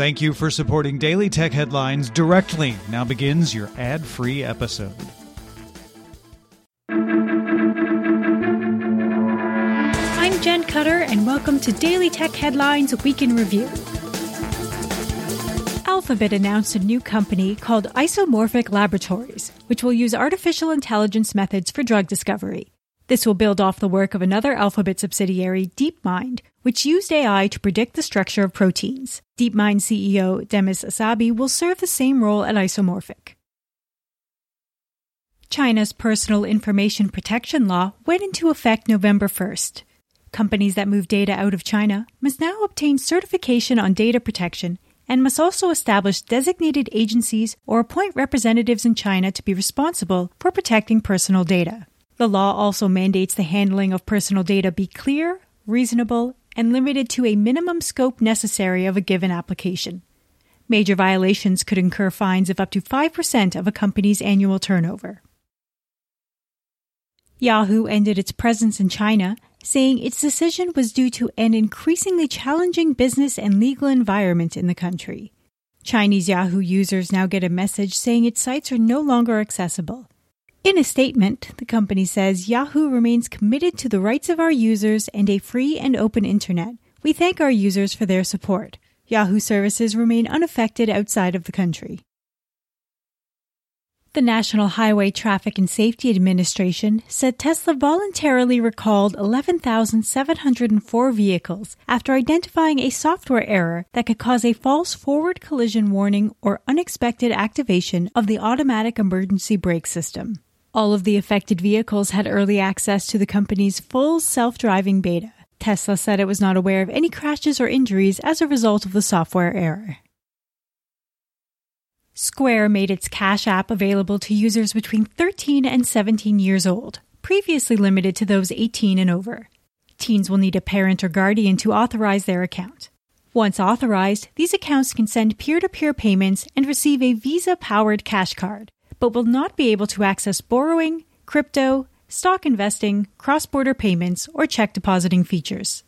Thank you for supporting Daily Tech Headlines directly. Now begins your ad free episode. I'm Jen Cutter, and welcome to Daily Tech Headlines Week in Review. Alphabet announced a new company called Isomorphic Laboratories, which will use artificial intelligence methods for drug discovery. This will build off the work of another Alphabet subsidiary, DeepMind, which used AI to predict the structure of proteins. DeepMind CEO Demis Hassabis will serve the same role at Isomorphic. China's personal information protection law went into effect November 1st. Companies that move data out of China must now obtain certification on data protection and must also establish designated agencies or appoint representatives in China to be responsible for protecting personal data. The law also mandates the handling of personal data be clear, reasonable, and limited to a minimum scope necessary of a given application. Major violations could incur fines of up to 5% of a company's annual turnover. Yahoo ended its presence in China, saying its decision was due to an increasingly challenging business and legal environment in the country. Chinese Yahoo users now get a message saying its sites are no longer accessible. In a statement, the company says Yahoo remains committed to the rights of our users and a free and open internet. We thank our users for their support. Yahoo services remain unaffected outside of the country. The National Highway Traffic and Safety Administration said Tesla voluntarily recalled 11,704 vehicles after identifying a software error that could cause a false forward collision warning or unexpected activation of the automatic emergency brake system. All of the affected vehicles had early access to the company's full self driving beta. Tesla said it was not aware of any crashes or injuries as a result of the software error. Square made its Cash app available to users between 13 and 17 years old, previously limited to those 18 and over. Teens will need a parent or guardian to authorize their account. Once authorized, these accounts can send peer to peer payments and receive a Visa powered cash card, but will not be able to access borrowing, crypto, stock investing, cross border payments, or check depositing features.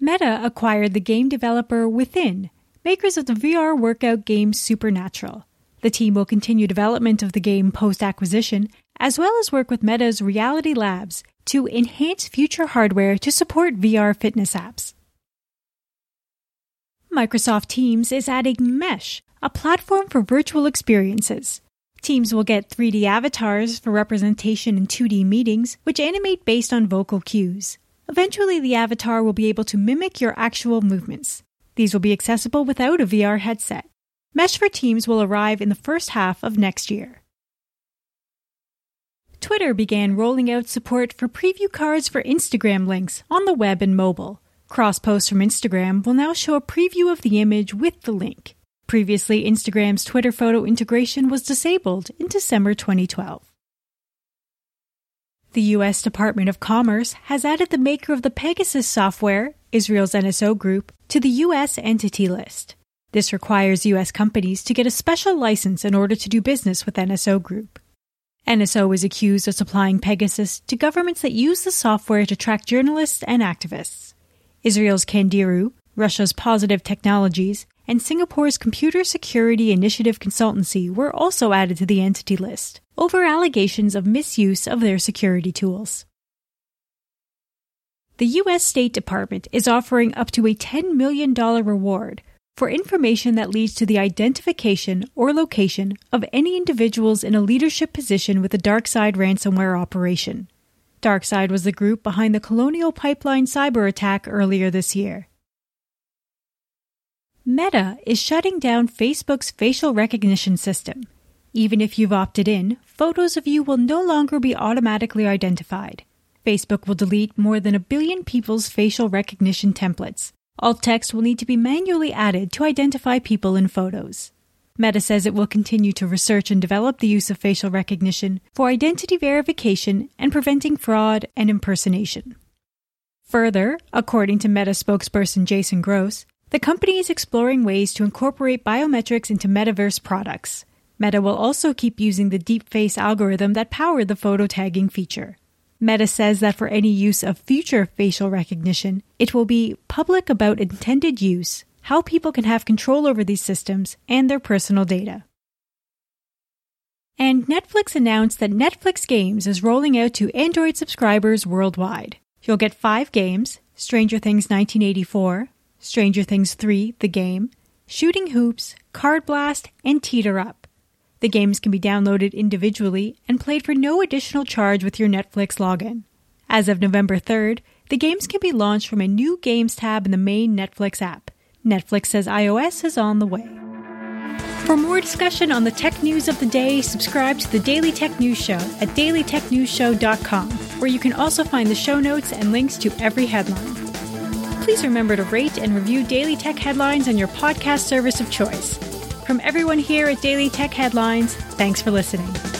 Meta acquired the game developer Within, makers of the VR workout game Supernatural. The team will continue development of the game post acquisition, as well as work with Meta's Reality Labs to enhance future hardware to support VR fitness apps. Microsoft Teams is adding Mesh, a platform for virtual experiences. Teams will get 3D avatars for representation in 2D meetings, which animate based on vocal cues. Eventually, the avatar will be able to mimic your actual movements. These will be accessible without a VR headset. Mesh for Teams will arrive in the first half of next year. Twitter began rolling out support for preview cards for Instagram links on the web and mobile. Cross posts from Instagram will now show a preview of the image with the link. Previously, Instagram's Twitter photo integration was disabled in December 2012. The U.S. Department of Commerce has added the maker of the Pegasus software, Israel's NSO Group, to the U.S. entity list. This requires U.S. companies to get a special license in order to do business with NSO Group. NSO is accused of supplying Pegasus to governments that use the software to track journalists and activists. Israel's Candiru, Russia's Positive Technologies, and Singapore's Computer Security Initiative Consultancy were also added to the entity list over allegations of misuse of their security tools. The U.S. State Department is offering up to a $10 million reward for information that leads to the identification or location of any individuals in a leadership position with a DarkSide ransomware operation. DarkSide was the group behind the Colonial Pipeline cyber attack earlier this year. Meta is shutting down Facebook's facial recognition system. Even if you've opted in, photos of you will no longer be automatically identified. Facebook will delete more than a billion people's facial recognition templates. Alt text will need to be manually added to identify people in photos. Meta says it will continue to research and develop the use of facial recognition for identity verification and preventing fraud and impersonation. Further, according to Meta spokesperson Jason Gross, the company is exploring ways to incorporate biometrics into metaverse products. Meta will also keep using the DeepFace algorithm that powered the photo tagging feature. Meta says that for any use of future facial recognition, it will be public about intended use, how people can have control over these systems and their personal data. And Netflix announced that Netflix Games is rolling out to Android subscribers worldwide. You'll get five games Stranger Things 1984, Stranger Things 3 The Game, Shooting Hoops, Card Blast, and Teeter Up. The games can be downloaded individually and played for no additional charge with your Netflix login. As of November 3rd, the games can be launched from a new Games tab in the main Netflix app. Netflix says iOS is on the way. For more discussion on the tech news of the day, subscribe to the Daily Tech News Show at dailytechnewsshow.com, where you can also find the show notes and links to every headline. Please remember to rate and review Daily Tech Headlines on your podcast service of choice. From everyone here at Daily Tech Headlines, thanks for listening.